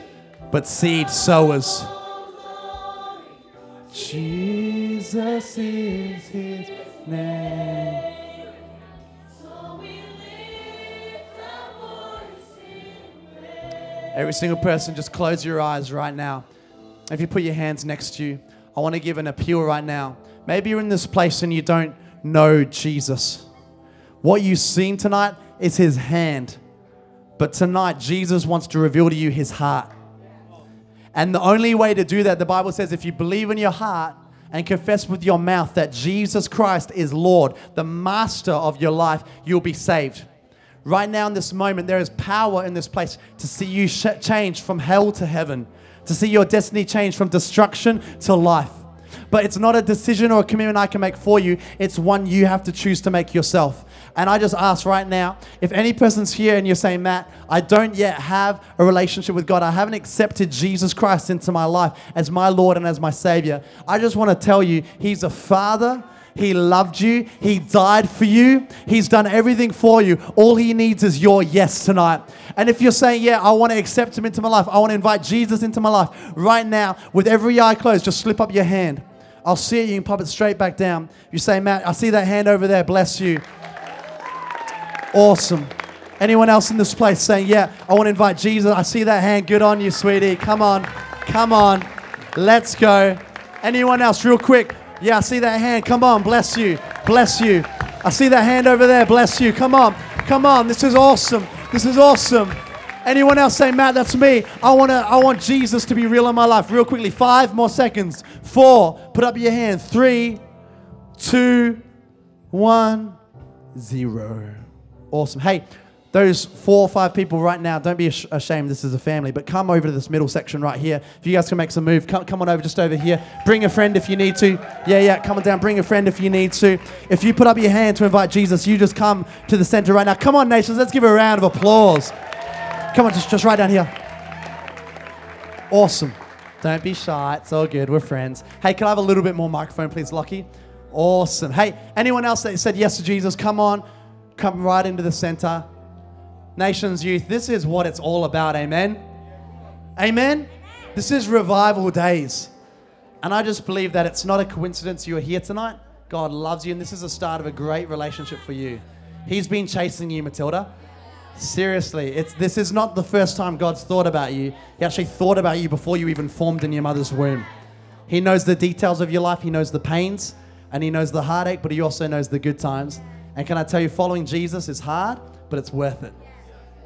but seed sowers. Jesus is his name. so we lift our voice in Every single person, just close your eyes right now. If you put your hands next to you, I want to give an appeal right now. Maybe you're in this place and you don't know Jesus. What you've seen tonight is his hand. But tonight, Jesus wants to reveal to you his heart. And the only way to do that, the Bible says, if you believe in your heart and confess with your mouth that Jesus Christ is Lord, the master of your life, you'll be saved. Right now, in this moment, there is power in this place to see you change from hell to heaven, to see your destiny change from destruction to life. But it's not a decision or a commitment I can make for you, it's one you have to choose to make yourself. And I just ask right now if any person's here and you're saying, Matt, I don't yet have a relationship with God, I haven't accepted Jesus Christ into my life as my Lord and as my Savior, I just want to tell you, He's a Father. He loved you. He died for you. He's done everything for you. All he needs is your yes tonight. And if you're saying, Yeah, I want to accept him into my life, I want to invite Jesus into my life right now, with every eye closed, just slip up your hand. I'll see it. You can pop it straight back down. You say, Matt, I see that hand over there. Bless you. Awesome. Anyone else in this place saying, Yeah, I want to invite Jesus? I see that hand. Good on you, sweetie. Come on. Come on. Let's go. Anyone else, real quick? Yeah, I see that hand. Come on. Bless you. Bless you. I see that hand over there. Bless you. Come on. Come on. This is awesome. This is awesome. Anyone else say, Matt, that's me. I want to I want Jesus to be real in my life. Real quickly. Five more seconds. Four. Put up your hand. Three, two, one, zero. Awesome. Hey, those four or five people right now, don't be ashamed. This is a family, but come over to this middle section right here. If you guys can make some move, come, come on over just over here. Bring a friend if you need to. Yeah, yeah, come on down. Bring a friend if you need to. If you put up your hand to invite Jesus, you just come to the center right now. Come on, nations. Let's give a round of applause. Come on, just, just right down here. Awesome. Don't be shy. It's all good. We're friends. Hey, can I have a little bit more microphone, please, Lockie? Awesome. Hey, anyone else that said yes to Jesus, come on. Come right into the center. Nations Youth, this is what it's all about. Amen. Amen. This is revival days. And I just believe that it's not a coincidence you are here tonight. God loves you, and this is the start of a great relationship for you. He's been chasing you, Matilda. Seriously, it's this is not the first time God's thought about you. He actually thought about you before you even formed in your mother's womb. He knows the details of your life, he knows the pains, and he knows the heartache, but he also knows the good times. And can I tell you, following Jesus is hard, but it's worth it.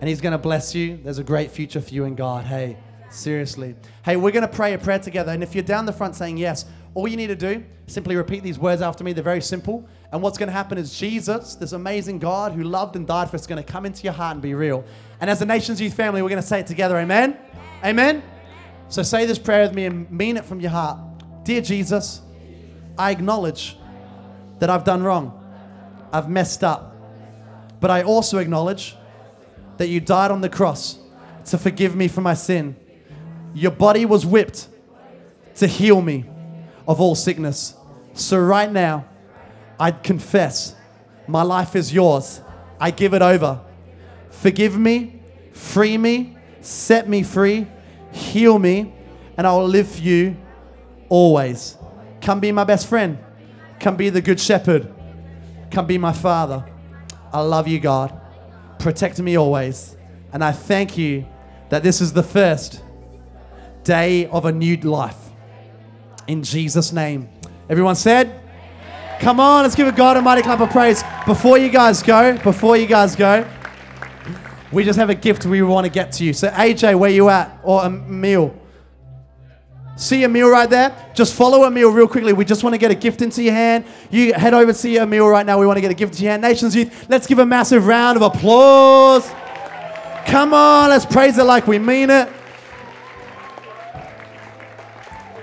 And he's going to bless you. There's a great future for you in God. Hey, seriously. Hey, we're going to pray a prayer together. And if you're down the front saying yes, all you need to do, simply repeat these words after me. They're very simple. And what's going to happen is Jesus, this amazing God who loved and died for us, is going to come into your heart and be real. And as a Nations Youth family, we're going to say it together. Amen? Amen? So say this prayer with me and mean it from your heart. Dear Jesus, I acknowledge that I've done wrong. I've messed up. But I also acknowledge that you died on the cross to forgive me for my sin. Your body was whipped to heal me of all sickness. So right now, I confess my life is yours. I give it over. Forgive me, free me, set me free, heal me, and I will live for you always. Come be my best friend. Come be the good shepherd. Come be my father. I love you, God. Protect me always. And I thank you that this is the first day of a new life. In Jesus' name. Everyone said, Come on, let's give a God a mighty clap of praise. Before you guys go, before you guys go, we just have a gift we want to get to you. So, AJ, where you at? Or Emil? See Emil right there? Just follow Emil real quickly. We just want to get a gift into your hand. You head over to see Emil right now. We want to get a gift into your hand. Nations Youth, let's give a massive round of applause. Come on, let's praise it like we mean it.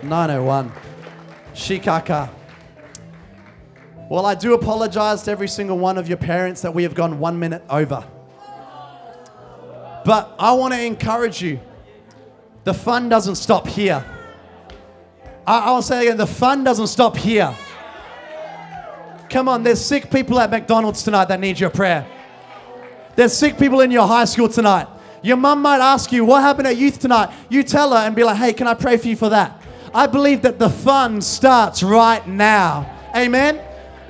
901. Shikaka. Well, I do apologize to every single one of your parents that we have gone one minute over. But I want to encourage you the fun doesn't stop here. I, to say again the fun doesn't stop here. Come on, there's sick people at McDonald's tonight that need your prayer. There's sick people in your high school tonight. Your mum might ask you, What happened at youth tonight? You tell her and be like, Hey, can I pray for you for that? I believe that the fun starts right now. Amen.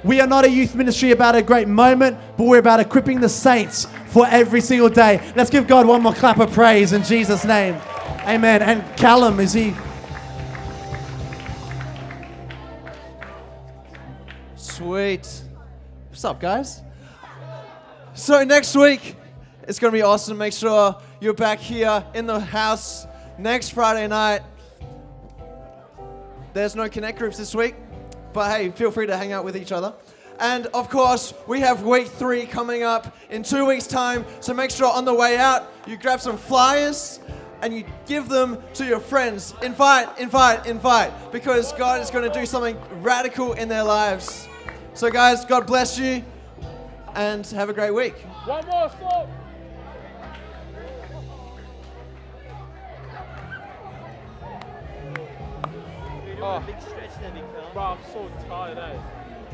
We are not a youth ministry about a great moment, but we're about equipping the saints for every single day. Let's give God one more clap of praise in Jesus' name. Amen. And Callum, is he? Sweet. What's up, guys? So, next week, it's going to be awesome. Make sure you're back here in the house next Friday night. There's no connect groups this week, but hey, feel free to hang out with each other. And of course, we have week three coming up in two weeks' time. So make sure on the way out, you grab some flyers and you give them to your friends. Invite, invite, invite, because God is going to do something radical in their lives. So, guys, God bless you and have a great week. One more stop. Oh. Big stretch there, big fella. Bro, I'm so tired, eh?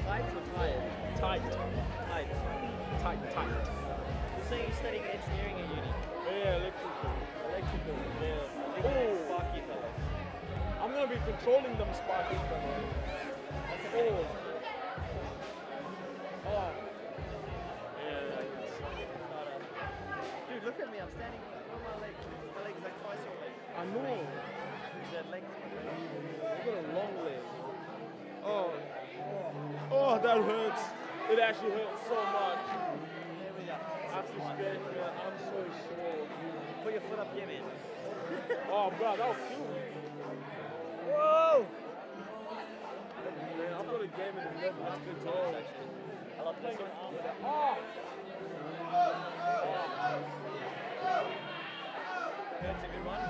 Tight or tired? Tight. Tight. Tight, tight. You say you're studying engineering at uni. Yeah, electrical. Electrical. Yeah. Big Oh. sparky fellas. I'm gonna be controlling them sparkies, man. That's a Oh. Oh. Yeah. Dude, look at me. I'm standing on my leg. My leg is like twice your leg. I know. Is that leg? I've got a long leg. Oh. oh. Oh, that hurts. It actually hurts so much. There we go. To stretch, man. I'm so sore. Put your foot up here, (laughs) man. Oh, bro, that'll kill me. Whoa! Man, I've got a game in the middle. That's good times, actually. I love this one. That's a good one.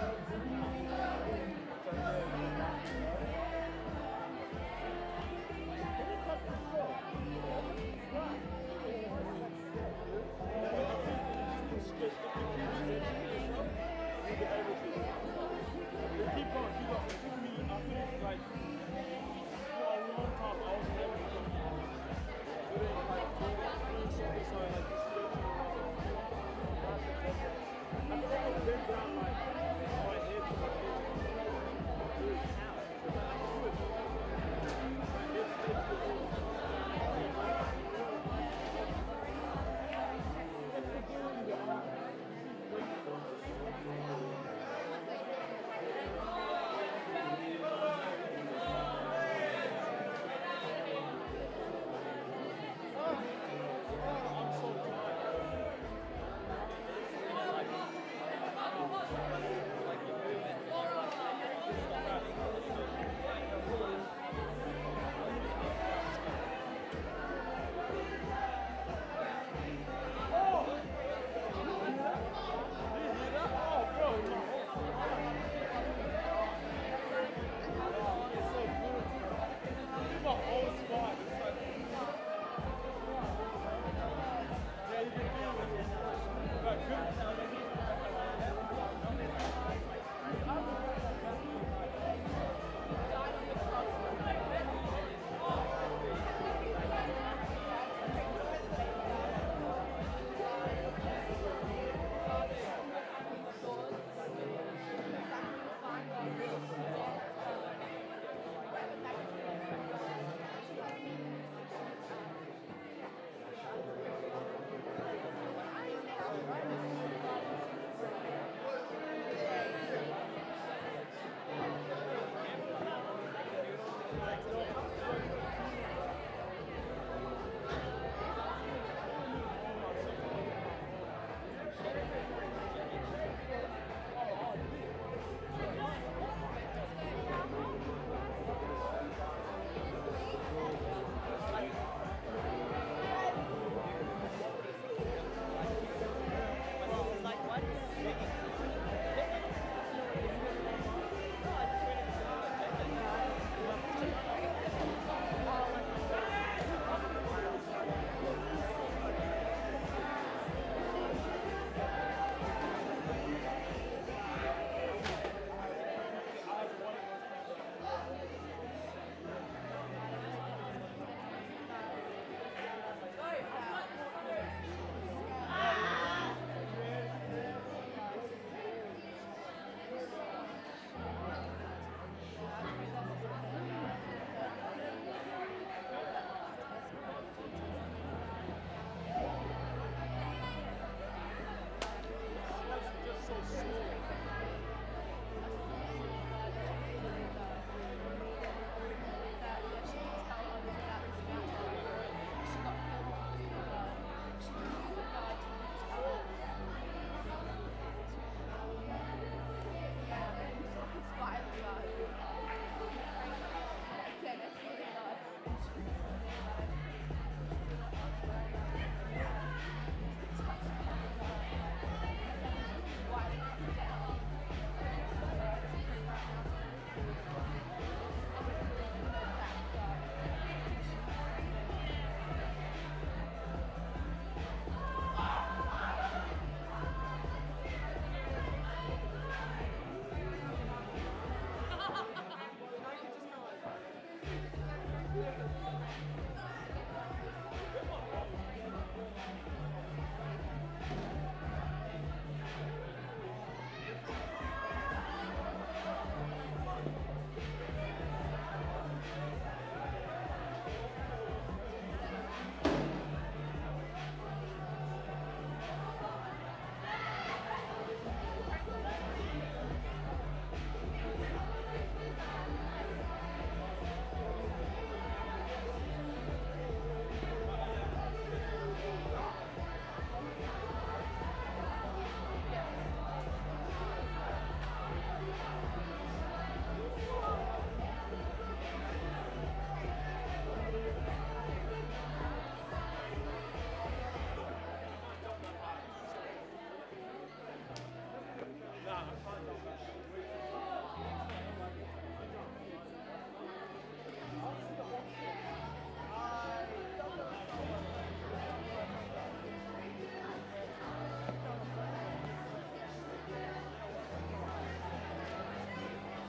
何?